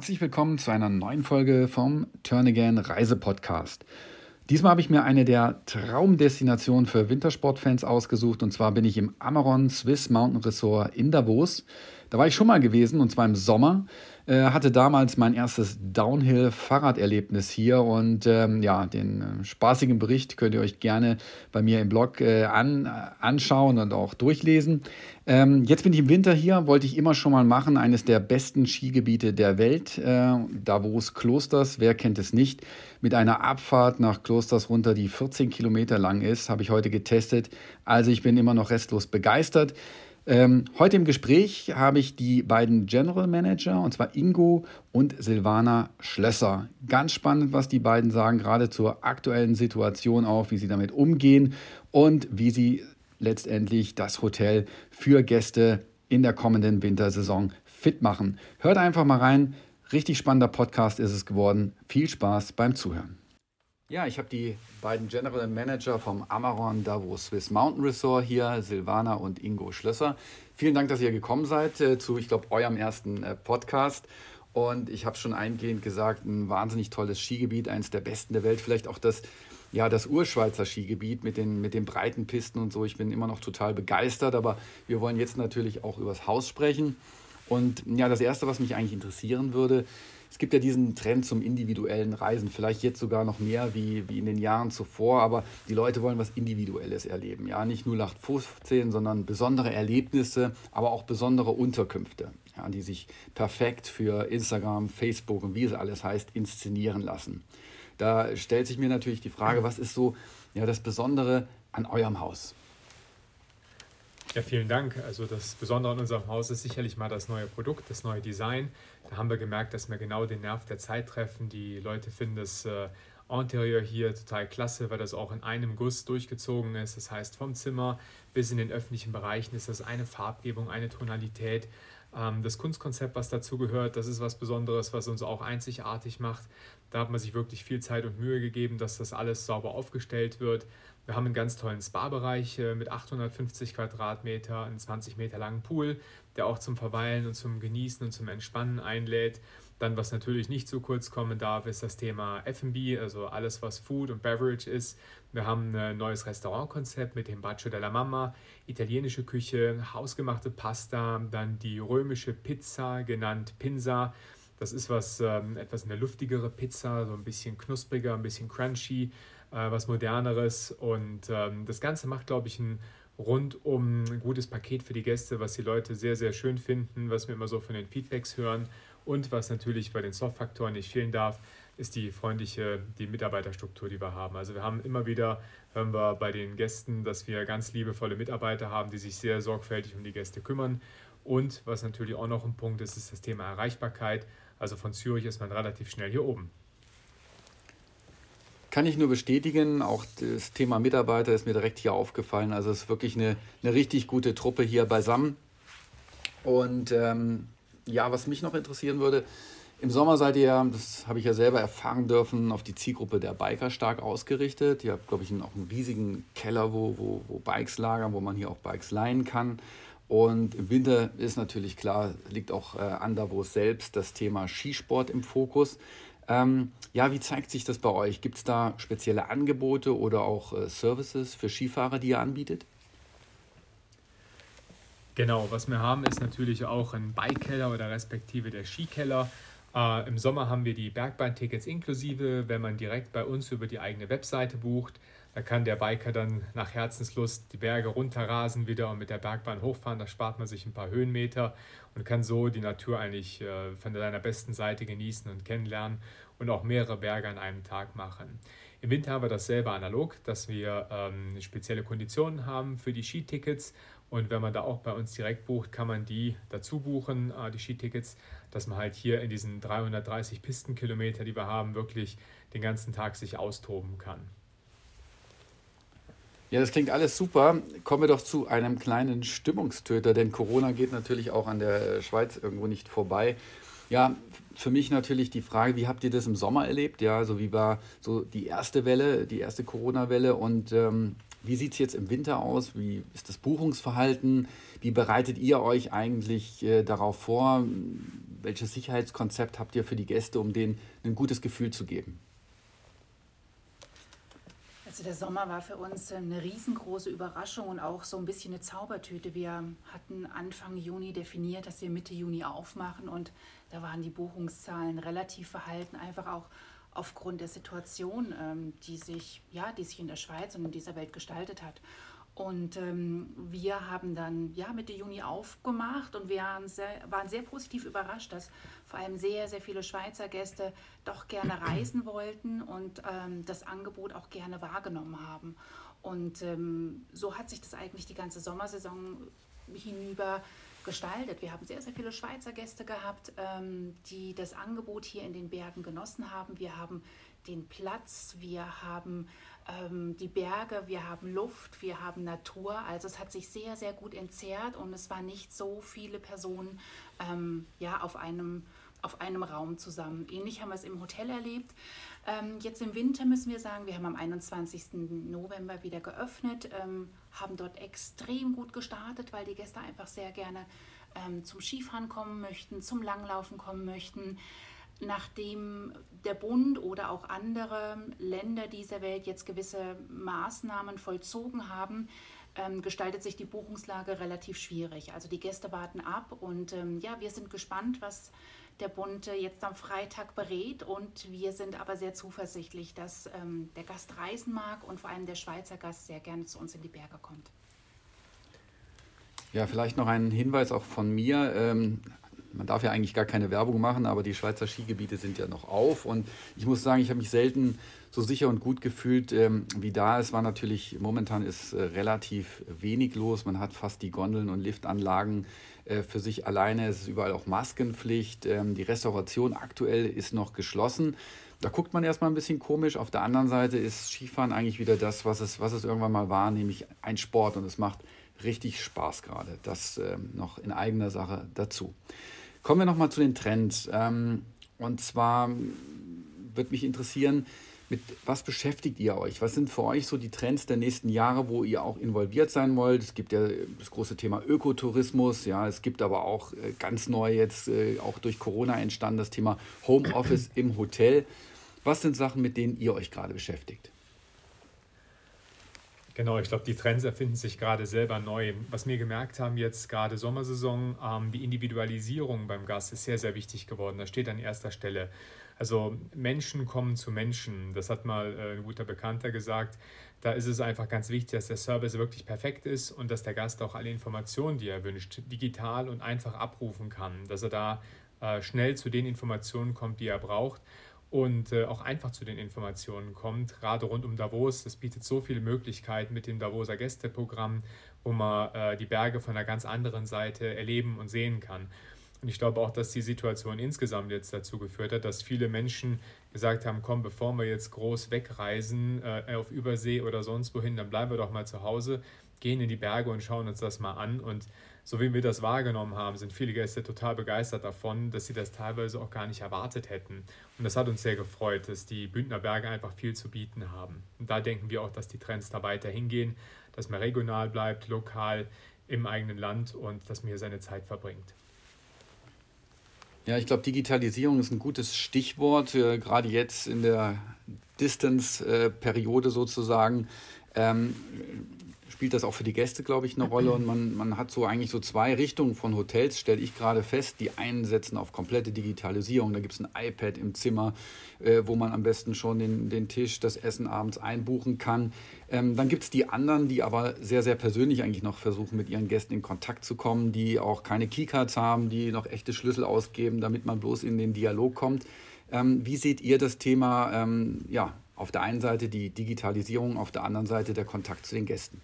Herzlich willkommen zu einer neuen Folge vom Turn Again Reisepodcast. Diesmal habe ich mir eine der Traumdestinationen für Wintersportfans ausgesucht und zwar bin ich im Amaron Swiss Mountain Resort in Davos. Da war ich schon mal gewesen und zwar im Sommer. Äh, hatte damals mein erstes Downhill-Fahrraderlebnis hier und ähm, ja, den äh, spaßigen Bericht könnt ihr euch gerne bei mir im Blog äh, an, äh, anschauen und auch durchlesen. Ähm, jetzt bin ich im Winter hier, wollte ich immer schon mal machen, eines der besten Skigebiete der Welt, äh, Davos Klosters, wer kennt es nicht, mit einer Abfahrt nach Klosters runter, die 14 Kilometer lang ist, habe ich heute getestet. Also ich bin immer noch restlos begeistert. Ähm, heute im Gespräch habe ich die beiden General Manager, und zwar Ingo und Silvana Schlösser. Ganz spannend, was die beiden sagen, gerade zur aktuellen Situation auch, wie sie damit umgehen und wie sie letztendlich das Hotel für Gäste in der kommenden Wintersaison fit machen. Hört einfach mal rein. Richtig spannender Podcast ist es geworden. Viel Spaß beim Zuhören. Ja, ich habe die beiden General Manager vom Amaron Davos Swiss Mountain Resort hier, Silvana und Ingo Schlösser. Vielen Dank, dass ihr gekommen seid äh, zu, ich glaube, eurem ersten äh, Podcast. Und ich habe schon eingehend gesagt, ein wahnsinnig tolles Skigebiet, eines der besten der Welt, vielleicht auch das, ja, das Urschweizer Skigebiet mit den, mit den breiten Pisten und so. Ich bin immer noch total begeistert, aber wir wollen jetzt natürlich auch übers Haus sprechen. Und ja, das Erste, was mich eigentlich interessieren würde, es gibt ja diesen Trend zum individuellen Reisen, vielleicht jetzt sogar noch mehr wie, wie in den Jahren zuvor, aber die Leute wollen was Individuelles erleben. Ja, nicht 0815, sondern besondere Erlebnisse, aber auch besondere Unterkünfte, ja, die sich perfekt für Instagram, Facebook und wie es alles heißt, inszenieren lassen. Da stellt sich mir natürlich die Frage, was ist so ja, das Besondere an eurem Haus? Ja, vielen Dank. Also das Besondere an unserem Haus ist sicherlich mal das neue Produkt, das neue Design. Da haben wir gemerkt, dass wir genau den Nerv der Zeit treffen. Die Leute finden das äh, Interieur hier total klasse, weil das auch in einem Guss durchgezogen ist. Das heißt, vom Zimmer bis in den öffentlichen Bereichen ist das eine Farbgebung, eine Tonalität. Ähm, das Kunstkonzept, was dazu gehört, das ist was Besonderes, was uns auch einzigartig macht. Da hat man sich wirklich viel Zeit und Mühe gegeben, dass das alles sauber aufgestellt wird. Wir haben einen ganz tollen Spa-Bereich äh, mit 850 Quadratmeter, einen 20 Meter langen Pool, der auch zum Verweilen und zum Genießen und zum Entspannen einlädt. Dann, was natürlich nicht zu kurz kommen darf, ist das Thema FB, also alles, was Food und Beverage ist. Wir haben ein neues Restaurantkonzept mit dem Bacio della Mamma, italienische Küche, hausgemachte Pasta, dann die römische Pizza, genannt Pinsa. Das ist was, ähm, etwas eine luftigere Pizza, so ein bisschen knuspriger, ein bisschen crunchy äh, was Moderneres. Und ähm, das Ganze macht, glaube ich, ein rundum gutes Paket für die Gäste, was die Leute sehr, sehr schön finden, was wir immer so von den Feedbacks hören. Und was natürlich bei den Soft-Faktoren nicht fehlen darf, ist die freundliche, die Mitarbeiterstruktur, die wir haben. Also wir haben immer wieder, hören wir bei den Gästen, dass wir ganz liebevolle Mitarbeiter haben, die sich sehr sorgfältig um die Gäste kümmern. Und was natürlich auch noch ein Punkt ist, ist das Thema Erreichbarkeit. Also von Zürich ist man relativ schnell hier oben. Kann ich nur bestätigen. Auch das Thema Mitarbeiter ist mir direkt hier aufgefallen. Also es ist wirklich eine, eine richtig gute Truppe hier beisammen. Und ähm, ja, was mich noch interessieren würde, im Sommer seid ihr, das habe ich ja selber erfahren dürfen, auf die Zielgruppe der Biker stark ausgerichtet. Ihr habt, glaube ich, auch einen riesigen Keller, wo, wo, wo Bikes lagern, wo man hier auch Bikes leihen kann. Und im Winter ist natürlich klar, liegt auch äh, an Davos selbst das Thema Skisport im Fokus. Ähm, ja, wie zeigt sich das bei euch? Gibt es da spezielle Angebote oder auch äh, Services für Skifahrer, die ihr anbietet? Genau, was wir haben, ist natürlich auch ein Bikekeller oder respektive der Skikeller. Äh, Im Sommer haben wir die Bergbahntickets inklusive, wenn man direkt bei uns über die eigene Webseite bucht. Da kann der Biker dann nach Herzenslust die Berge runterrasen wieder und mit der Bergbahn hochfahren. Da spart man sich ein paar Höhenmeter und kann so die Natur eigentlich äh, von seiner besten Seite genießen und kennenlernen und auch mehrere Berge an einem Tag machen. Im Winter haben wir dasselbe analog, dass wir ähm, spezielle Konditionen haben für die Skitickets und wenn man da auch bei uns direkt bucht, kann man die dazu buchen, äh, die Skitickets, dass man halt hier in diesen 330 Pistenkilometer, die wir haben, wirklich den ganzen Tag sich austoben kann. Ja, das klingt alles super. Kommen wir doch zu einem kleinen Stimmungstöter, denn Corona geht natürlich auch an der Schweiz irgendwo nicht vorbei. Ja, für mich natürlich die Frage, wie habt ihr das im Sommer erlebt? Ja, also wie war so die erste Welle, die erste Corona-Welle und ähm, wie sieht es jetzt im Winter aus? Wie ist das Buchungsverhalten? Wie bereitet ihr euch eigentlich äh, darauf vor? welches Sicherheitskonzept habt ihr für die Gäste, um denen ein gutes Gefühl zu geben? Also der Sommer war für uns eine riesengroße Überraschung und auch so ein bisschen eine Zaubertüte. Wir hatten Anfang Juni definiert, dass wir Mitte Juni aufmachen und da waren die Buchungszahlen relativ verhalten, einfach auch aufgrund der Situation, ähm, die sich, ja, die sich in der Schweiz und in dieser Welt gestaltet hat. Und ähm, wir haben dann ja, Mitte Juni aufgemacht und wir waren sehr, waren sehr positiv überrascht, dass vor allem sehr, sehr viele Schweizer Gäste doch gerne reisen wollten und ähm, das Angebot auch gerne wahrgenommen haben. Und ähm, so hat sich das eigentlich die ganze Sommersaison hinüber gestaltet. Wir haben sehr, sehr viele Schweizer Gäste gehabt, ähm, die das Angebot hier in den Bergen genossen haben. Wir haben den Platz, wir haben ähm, die Berge, wir haben Luft, wir haben Natur. Also es hat sich sehr, sehr gut entzerrt und es waren nicht so viele Personen ähm, ja, auf, einem, auf einem Raum zusammen. Ähnlich haben wir es im Hotel erlebt. Ähm, jetzt im Winter müssen wir sagen, wir haben am 21. November wieder geöffnet, ähm, haben dort extrem gut gestartet, weil die Gäste einfach sehr gerne ähm, zum Skifahren kommen möchten, zum Langlaufen kommen möchten nachdem der Bund oder auch andere Länder dieser Welt jetzt gewisse Maßnahmen vollzogen haben, ähm, gestaltet sich die Buchungslage relativ schwierig. Also die Gäste warten ab und ähm, ja, wir sind gespannt, was der Bund äh, jetzt am Freitag berät und wir sind aber sehr zuversichtlich, dass ähm, der Gast reisen mag und vor allem der Schweizer Gast sehr gerne zu uns in die Berge kommt. Ja, vielleicht noch ein Hinweis auch von mir. Man darf ja eigentlich gar keine Werbung machen, aber die Schweizer Skigebiete sind ja noch auf. Und ich muss sagen, ich habe mich selten so sicher und gut gefühlt ähm, wie da. Es war natürlich, momentan ist äh, relativ wenig los. Man hat fast die Gondeln und Liftanlagen äh, für sich alleine. Es ist überall auch Maskenpflicht. Ähm, die Restauration aktuell ist noch geschlossen. Da guckt man erstmal ein bisschen komisch. Auf der anderen Seite ist Skifahren eigentlich wieder das, was es, was es irgendwann mal war, nämlich ein Sport. Und es macht richtig Spaß gerade. Das ähm, noch in eigener Sache dazu. Kommen wir nochmal zu den Trends. Ähm, und zwar würde mich interessieren, mit was beschäftigt ihr euch? Was sind für euch so die Trends der nächsten Jahre, wo ihr auch involviert sein wollt? Es gibt ja das große Thema Ökotourismus, ja, es gibt aber auch äh, ganz neu jetzt äh, auch durch Corona entstanden das Thema Homeoffice im Hotel. Was sind Sachen, mit denen ihr euch gerade beschäftigt? Genau, ich glaube, die Trends erfinden sich gerade selber neu. Was wir gemerkt haben jetzt gerade Sommersaison, ähm, die Individualisierung beim Gast ist sehr, sehr wichtig geworden. Das steht an erster Stelle. Also Menschen kommen zu Menschen. Das hat mal äh, ein guter Bekannter gesagt. Da ist es einfach ganz wichtig, dass der Service wirklich perfekt ist und dass der Gast auch alle Informationen, die er wünscht, digital und einfach abrufen kann. Dass er da äh, schnell zu den Informationen kommt, die er braucht und äh, auch einfach zu den Informationen kommt, gerade rund um Davos. Das bietet so viele Möglichkeiten mit dem Davoser Gästeprogramm, wo man äh, die Berge von einer ganz anderen Seite erleben und sehen kann. Und ich glaube auch, dass die Situation insgesamt jetzt dazu geführt hat, dass viele Menschen gesagt haben, komm, bevor wir jetzt groß wegreisen äh, auf Übersee oder sonst wohin, dann bleiben wir doch mal zu Hause, gehen in die Berge und schauen uns das mal an. Und so wie wir das wahrgenommen haben, sind viele Gäste total begeistert davon, dass sie das teilweise auch gar nicht erwartet hätten. Und das hat uns sehr gefreut, dass die Bündner Berge einfach viel zu bieten haben. Und da denken wir auch, dass die Trends da weiter hingehen, dass man regional bleibt, lokal im eigenen Land und dass man hier seine Zeit verbringt. Ja, ich glaube, Digitalisierung ist ein gutes Stichwort, äh, gerade jetzt in der Distance-Periode sozusagen. Ähm, spielt das auch für die Gäste, glaube ich, eine Rolle. Und man, man hat so eigentlich so zwei Richtungen von Hotels, stelle ich gerade fest. Die einen setzen auf komplette Digitalisierung. Da gibt es ein iPad im Zimmer, äh, wo man am besten schon den, den Tisch, das Essen abends einbuchen kann. Ähm, dann gibt es die anderen, die aber sehr, sehr persönlich eigentlich noch versuchen, mit ihren Gästen in Kontakt zu kommen, die auch keine Keycards haben, die noch echte Schlüssel ausgeben, damit man bloß in den Dialog kommt. Ähm, wie seht ihr das Thema, ähm, ja, auf der einen Seite die Digitalisierung, auf der anderen Seite der Kontakt zu den Gästen?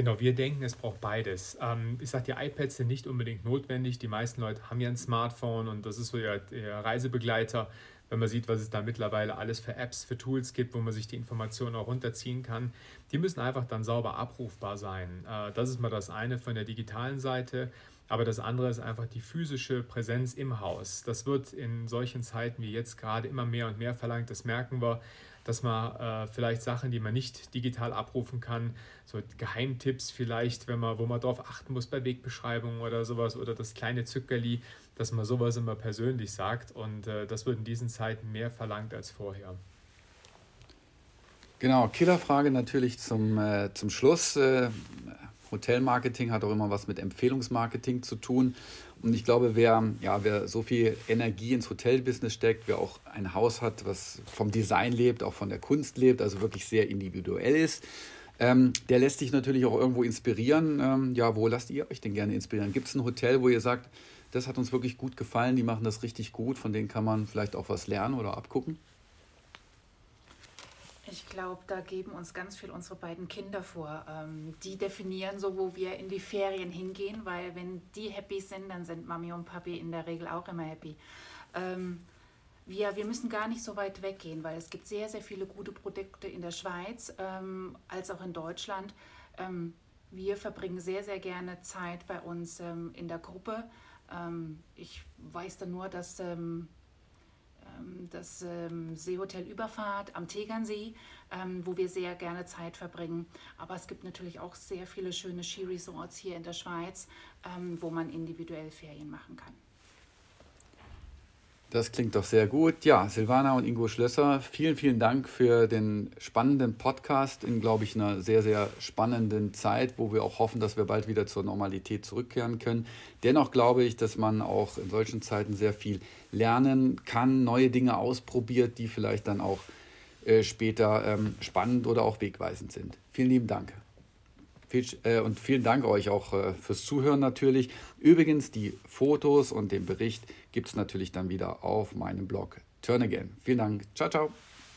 Genau, wir denken, es braucht beides. Ähm, ich sage, die iPads sind nicht unbedingt notwendig. Die meisten Leute haben ja ein Smartphone und das ist so ihr, ihr Reisebegleiter. Wenn man sieht, was es da mittlerweile alles für Apps, für Tools gibt, wo man sich die Informationen auch runterziehen kann, die müssen einfach dann sauber abrufbar sein. Äh, das ist mal das eine von der digitalen Seite. Aber das andere ist einfach die physische Präsenz im Haus. Das wird in solchen Zeiten wie jetzt gerade immer mehr und mehr verlangt. Das merken wir dass man äh, vielleicht Sachen, die man nicht digital abrufen kann, so Geheimtipps vielleicht, wenn man, wo man darauf achten muss bei Wegbeschreibungen oder sowas oder das kleine Zückerli, dass man sowas immer persönlich sagt und äh, das wird in diesen Zeiten mehr verlangt als vorher. Genau, Killerfrage natürlich zum, äh, zum Schluss. Äh, Hotelmarketing hat auch immer was mit Empfehlungsmarketing zu tun. Und ich glaube, wer, ja, wer so viel Energie ins Hotelbusiness steckt, wer auch ein Haus hat, was vom Design lebt, auch von der Kunst lebt, also wirklich sehr individuell ist, ähm, der lässt sich natürlich auch irgendwo inspirieren. Ähm, ja, wo lasst ihr euch denn gerne inspirieren? Gibt es ein Hotel, wo ihr sagt, das hat uns wirklich gut gefallen, die machen das richtig gut, von denen kann man vielleicht auch was lernen oder abgucken? Ich glaube, da geben uns ganz viel unsere beiden Kinder vor. Ähm, die definieren so, wo wir in die Ferien hingehen, weil wenn die happy sind, dann sind Mami und Papi in der Regel auch immer happy. Ähm, wir, wir müssen gar nicht so weit weggehen, weil es gibt sehr, sehr viele gute Produkte in der Schweiz ähm, als auch in Deutschland. Ähm, wir verbringen sehr, sehr gerne Zeit bei uns ähm, in der Gruppe. Ähm, ich weiß dann nur, dass das ähm, Seehotel Überfahrt am Tegernsee, ähm, wo wir sehr gerne Zeit verbringen. Aber es gibt natürlich auch sehr viele schöne Skiresorts hier in der Schweiz, wo man individuell Ferien machen kann. Das klingt doch sehr gut. Ja, Silvana und Ingo Schlösser, vielen, vielen Dank für den spannenden Podcast in, glaube ich, einer sehr, sehr spannenden Zeit, wo wir auch hoffen, dass wir bald wieder zur Normalität zurückkehren können. Dennoch glaube ich, dass man auch in solchen Zeiten sehr viel lernen kann, neue Dinge ausprobiert, die vielleicht dann auch äh, später ähm, spannend oder auch wegweisend sind. Vielen lieben Dank. Äh, und vielen Dank euch auch äh, fürs Zuhören natürlich. Übrigens, die Fotos und den Bericht gibt es natürlich dann wieder auf meinem Blog Turn Again. Vielen Dank. Ciao, ciao.